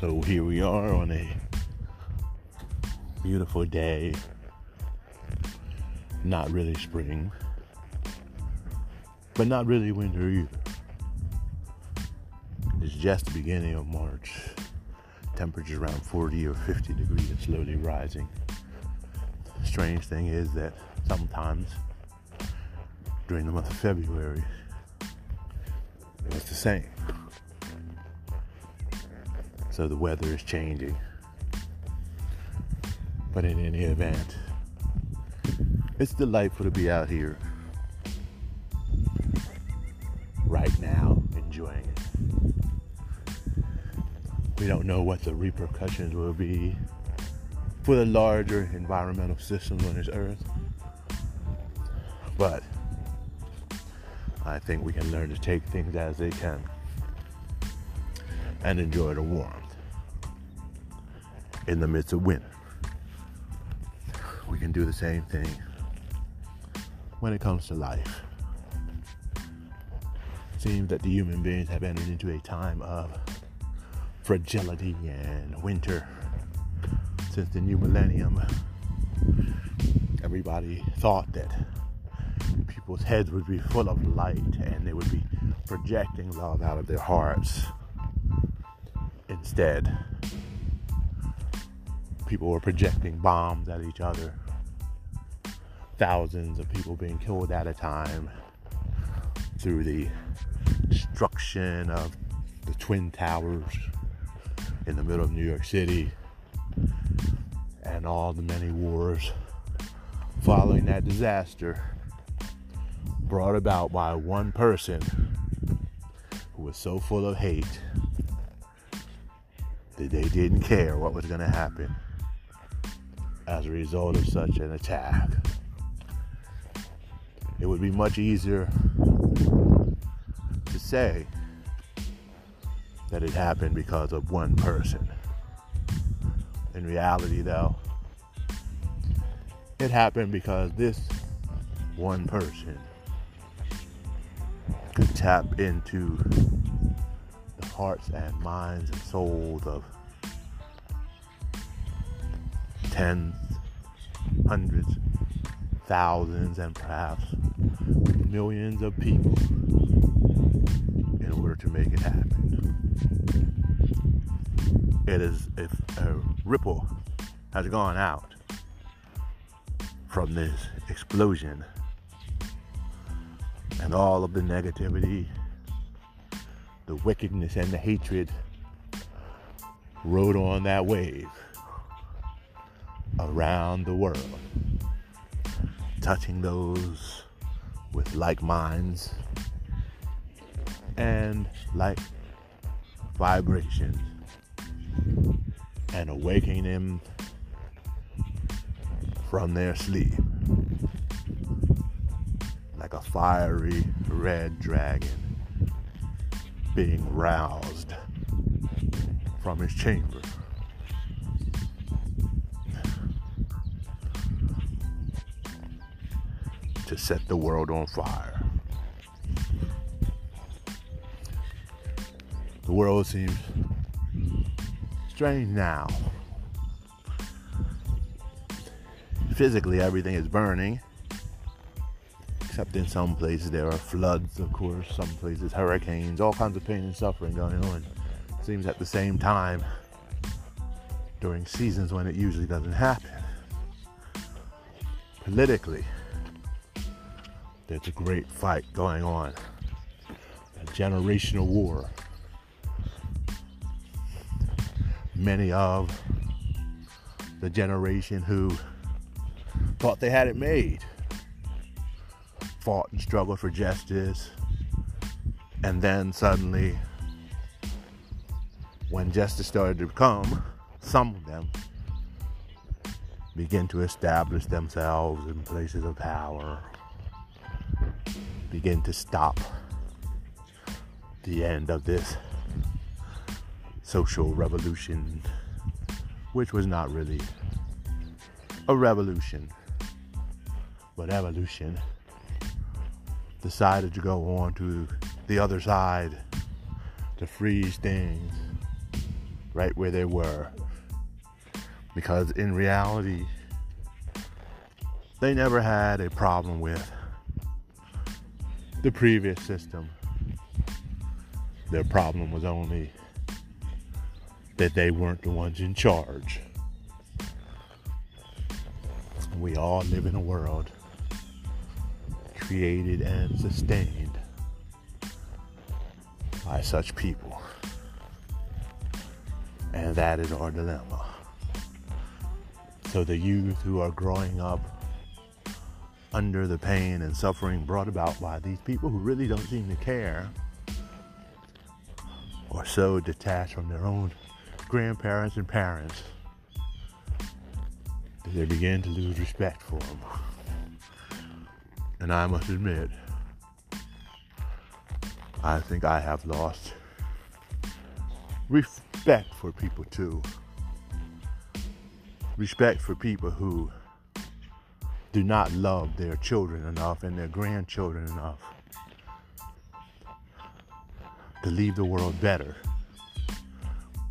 So here we are on a beautiful day. Not really spring, but not really winter either. It's just the beginning of March. Temperatures around 40 or 50 degrees and slowly rising. Strange thing is that sometimes during the month of February, it's the same. So the weather is changing. But in any event, it's delightful to be out here right now, enjoying it. We don't know what the repercussions will be for the larger environmental systems on this earth. But I think we can learn to take things as they come and enjoy the warmth in the midst of winter. We can do the same thing when it comes to life. It seems that the human beings have entered into a time of fragility and winter since the new millennium. Everybody thought that people's heads would be full of light and they would be projecting love out of their hearts. Instead, people were projecting bombs at each other. Thousands of people being killed at a time through the destruction of the Twin Towers in the middle of New York City and all the many wars following that disaster brought about by one person who was so full of hate that they didn't care what was going to happen as a result of such an attack. It would be much easier to say that it happened because of one person. In reality, though, it happened because this one person could tap into the hearts and minds and souls of tens, hundreds, thousands, and perhaps millions of people in order to make it happen. It is if a ripple has gone out from this explosion and all of the negativity, the wickedness, and the hatred rode on that wave around the world, touching those with like minds and like vibrations and awakening them from their sleep like a fiery red dragon being roused from his chamber. To set the world on fire. The world seems strange now. Physically, everything is burning except in some places there are floods, of course, some places hurricanes, all kinds of pain and suffering going on. Seems at the same time during seasons when it usually doesn't happen. Politically, there's a great fight going on, a generational war. Many of the generation who thought they had it made fought and struggled for justice. And then suddenly, when justice started to come, some of them begin to establish themselves in places of power, begin to stop the end of this social revolution, which was not really a revolution, but evolution decided to go on to the other side to freeze things right where they were. Because in reality, they never had a problem with the previous system. Their problem was only that they weren't the ones in charge. We all live in a world created and sustained by such people. And that is our dilemma. So the youth who are growing up under the pain and suffering brought about by these people who really don't seem to care or so detached from their own grandparents and parents that they begin to lose respect for them. And I must admit, I think I have lost respect for people too. Respect for people who do not love their children enough and their grandchildren enough to leave the world better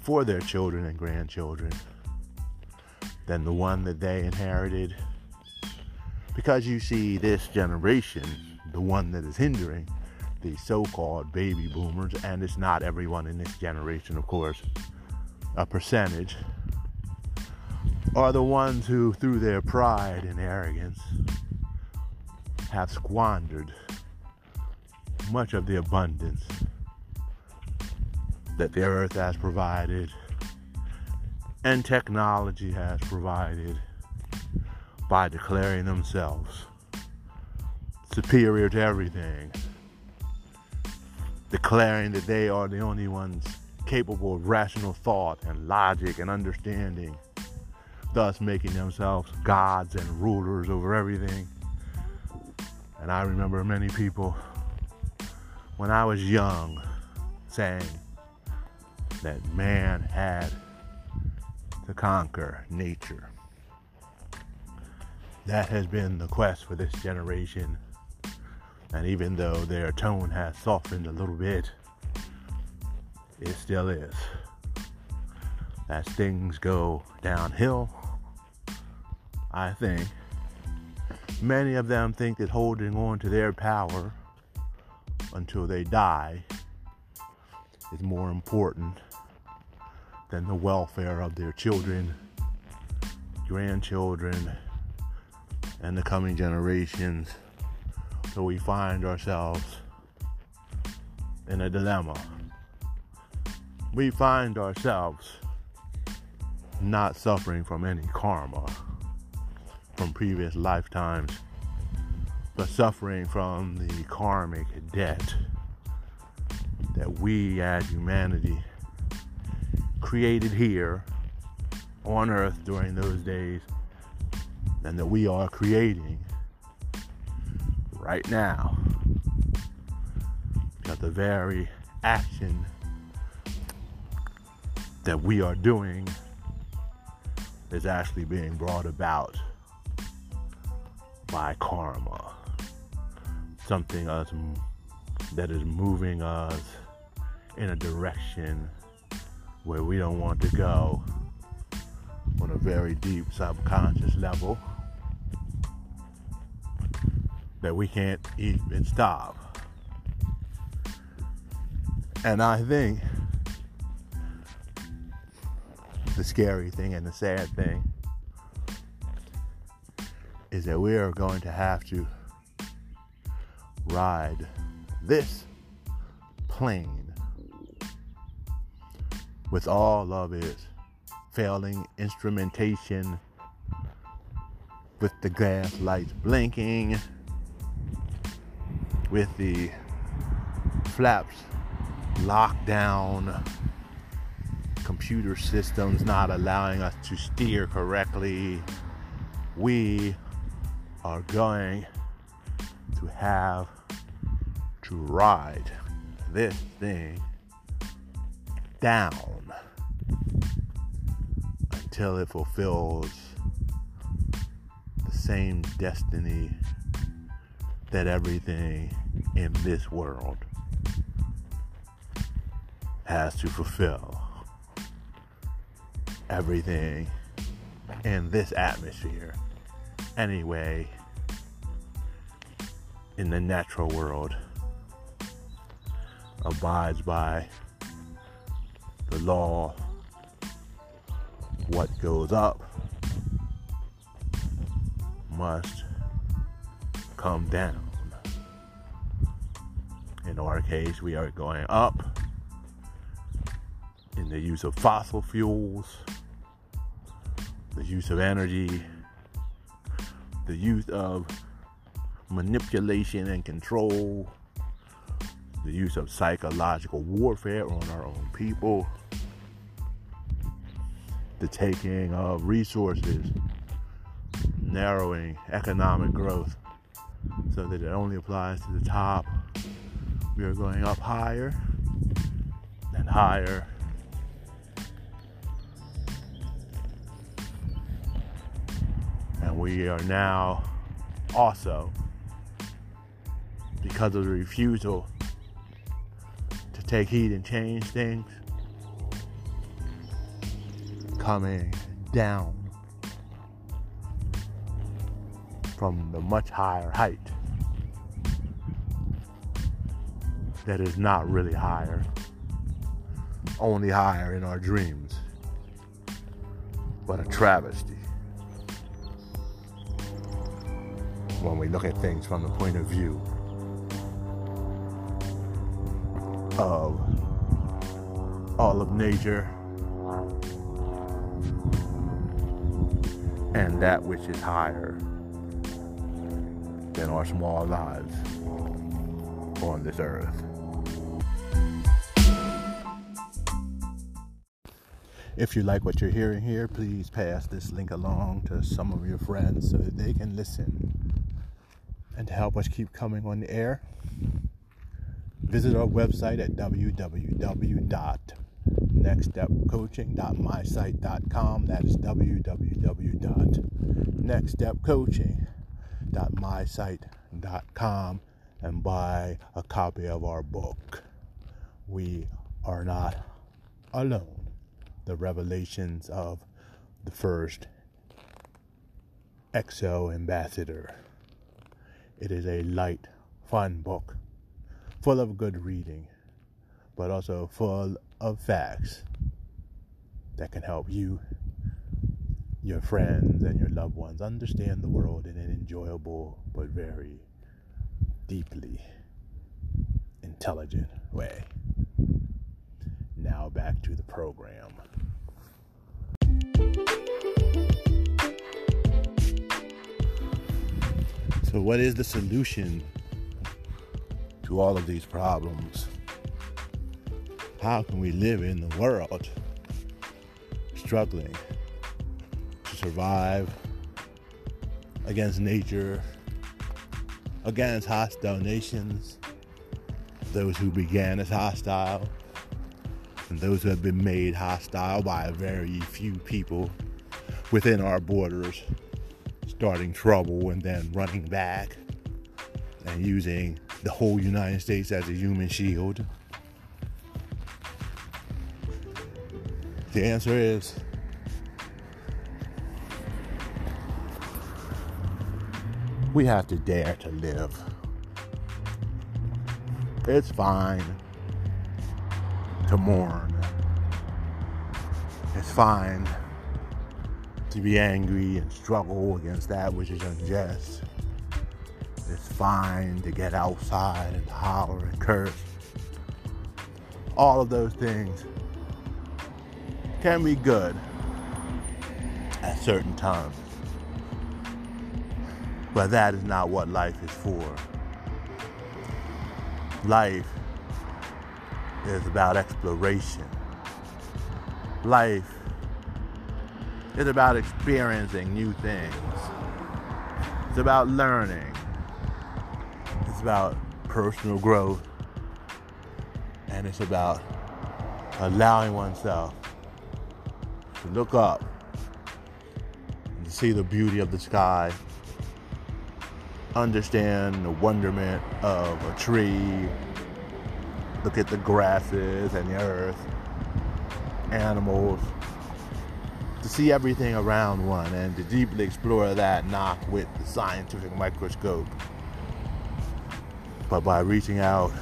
for their children and grandchildren than the one that they inherited. Because you see, this generation, the one that is hindering the so called baby boomers, and it's not everyone in this generation, of course, a percentage are the ones who, through their pride and arrogance, have squandered much of the abundance that the earth has provided and technology has provided by declaring themselves superior to everything, declaring that they are the only ones capable of rational thought and logic and understanding thus making themselves gods and rulers over everything. And I remember many people when I was young saying that man had to conquer nature. That has been the quest for this generation. And even though their tone has softened a little bit, it still is. As things go downhill, I think. Many of them think that holding on to their power until they die is more important than the welfare of their children, grandchildren, and the coming generations. So we find ourselves in a dilemma. We find ourselves not suffering from any karma from previous lifetimes, but suffering from the karmic debt that we as humanity created here on earth during those days and that we are creating right now. Because the very action that we are doing is actually being brought about by karma. Something us that is moving us in a direction where we don't want to go on a very deep subconscious level that we can't even stop. And I think the scary thing and the sad thing is that we are going to have to ride this plane with all of its failing instrumentation, with the gas lights blinking, with the flaps locked down, computer systems not allowing us to steer correctly. We are going to have to ride this thing down until it fulfills the same destiny that everything in this world has to fulfill. Everything in this atmosphere. Anyway in the natural world abides by the law. What goes up must come down. In our case, we are going up in the use of fossil fuels, the use of energy, the use of manipulation and control, the use of psychological warfare on our own people, the taking of resources, narrowing economic growth so that it only applies to the top. We are going up higher and higher. And we are now also, because of the refusal to take heed and change things, coming down from the much higher height that is not really higher, only higher in our dreams, but a travesty when we look at things from the point of view of all of nature and that which is higher than our small lives on this earth. If you like what you're hearing here, please pass this link along to some of your friends so that they can listen. And to help us keep coming on the air, visit our website at www.nextstepcoaching.mysite.com. That is www.nextstepcoaching.mysite.com and buy a copy of our book. We are not alone the revelations of the first EXO ambassador. It is a light, fun book, full of good reading, but also full of facts that can help you, your friends, and your loved ones understand the world in an enjoyable but very deeply intelligent way. Now back to the program. So, what is the solution to all of these problems? How can we live in the world struggling to survive against nature, against hostile nations, those who began as hostile, and those who have been made hostile by a very few people within our borders? Starting trouble and then running back and using the whole United States as a human shield? The answer is we have to dare to live. It's fine to mourn. It's fine to be angry and struggle against that which is unjust. It's fine to get outside and holler and curse. All of those things can be good at certain times. But that is not what life is for. Life is about exploration. Life it's about experiencing new things. It's about learning. It's about personal growth. And it's about allowing oneself to look up and to see the beauty of the sky, understand the wonderment of a tree, look at the grasses and the earth, animals, to see everything around one and to deeply explore that not with the scientific microscope, but by reaching out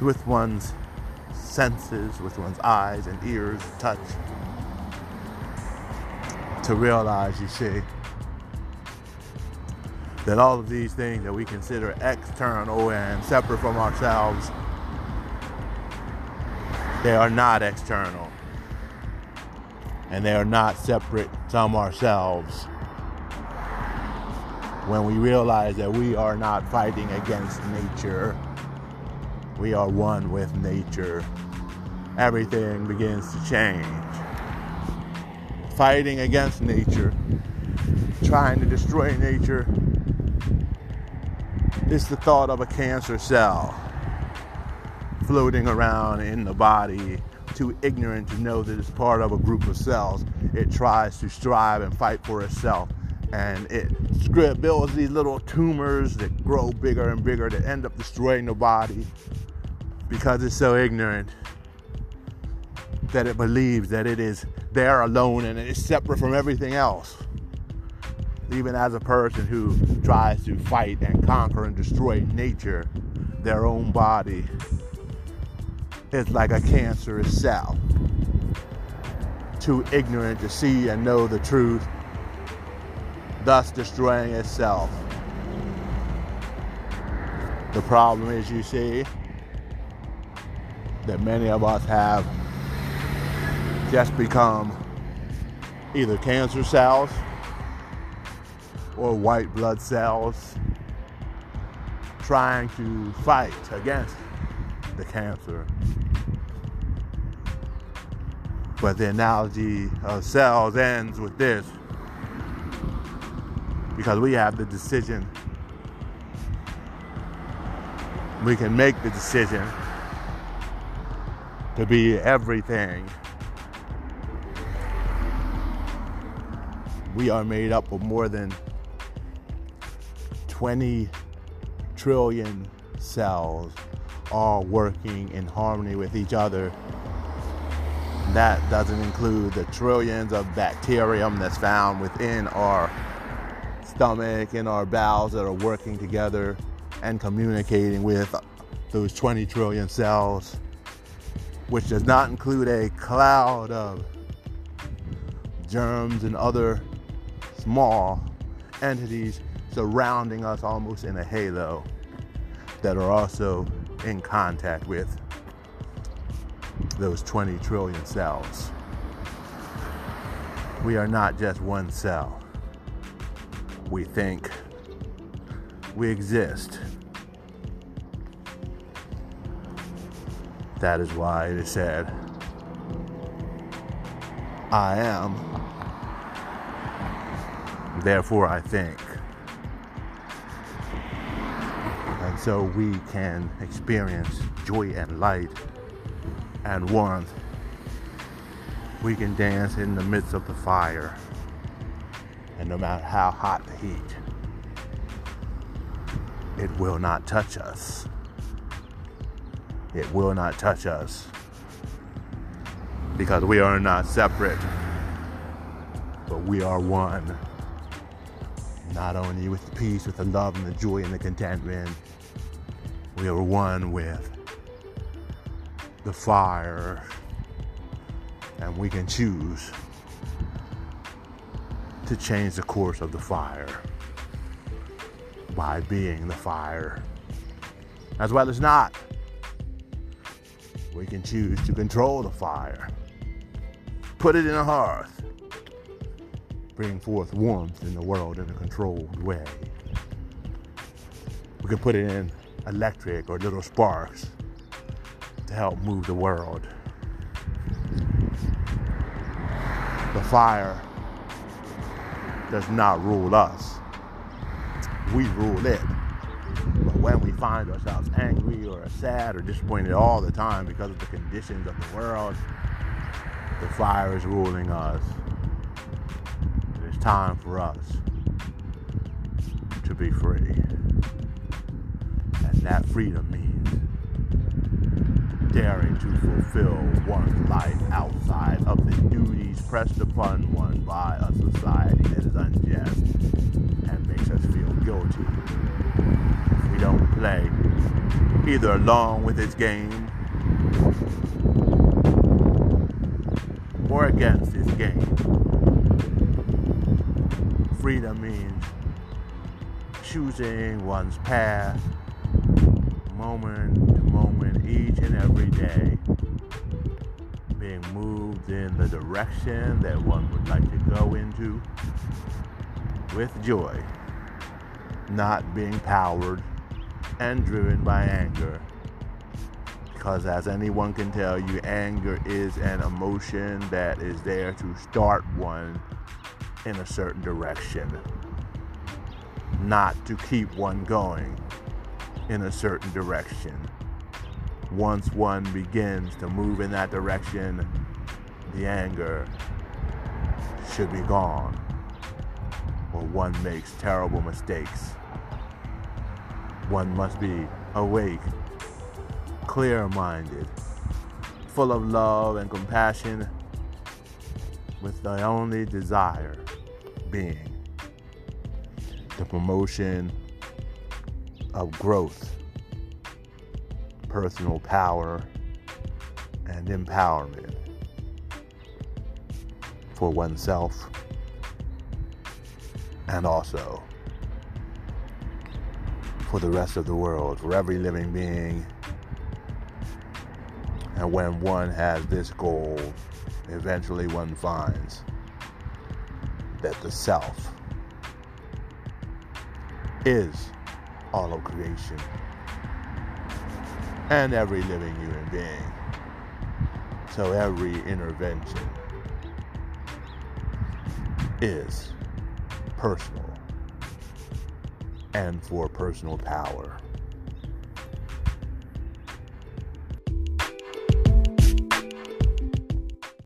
with one's senses, with one's eyes and ears, touch, to realize, you see, that all of these things that we consider external and separate from ourselves, they are not external. And they are not separate from ourselves. When we realize that we are not fighting against nature, we are one with nature, everything begins to change. Fighting against nature, trying to destroy nature, is the thought of a cancer cell floating around in the body, too ignorant to know that it's part of a group of cells. It tries to strive and fight for itself. And it builds these little tumors that grow bigger and bigger that end up destroying the body because it's so ignorant that it believes that it is there alone and it is separate from everything else even as a person who tries to fight and conquer and destroy nature, their own body is like a cancerous cell. Too ignorant to see and know the truth, thus destroying itself. The problem is, you see, that many of us have just become either cancer cells or white blood cells trying to fight against the cancer. But the analogy of cells ends with this because we have the decision. We can make the decision to be everything. We are made up of more than 20 trillion cells all working in harmony with each other. That doesn't include the trillions of bacterium that's found within our stomach and our bowels that are working together and communicating with those 20 trillion cells, which does not include a cloud of germs and other small entities surrounding us almost in a halo that are also in contact with those 20 trillion cells. We are not just one cell. We think, we exist. That is why it is said, I am, therefore I think. And so we can experience joy and light and warmth. We can dance in the midst of the fire, and no matter how hot the heat, it will not touch us. It will not touch us because we are not separate, but we are one. Not only with the peace, with the love and the joy and the contentment we are one with the fire, and we can choose to change the course of the fire by being the fire, as well as not. We can choose to control the fire, put it in a hearth, bring forth warmth in the world in a controlled way. We can put it in electric or little sparks to help move the world. The fire does not rule us, we rule it. But when we find ourselves angry or sad or disappointed all the time because of the conditions of the world, the fire is ruling us. It is time for us to be free And that freedom means daring to fulfill one's life outside of the duties pressed upon one by a society that is unjust and makes us feel guilty if we don't play either along with its game or against its game. Freedom means choosing one's path moment each and every day being moved in the direction that one would like to go into with joy, not being powered and driven by anger. Because, as anyone can tell you, anger is an emotion that is there to start one in a certain direction, not to keep one going in a certain direction once one begins to move in that direction, the anger should be gone, or one makes terrible mistakes. One must be awake, clear minded, full of love and compassion, with the only desire being the promotion of growth personal power and empowerment for oneself and also for the rest of the world, for every living being. And when one has this goal, eventually one finds that the self is all of creation and every living human being. So every intervention is personal and for personal power.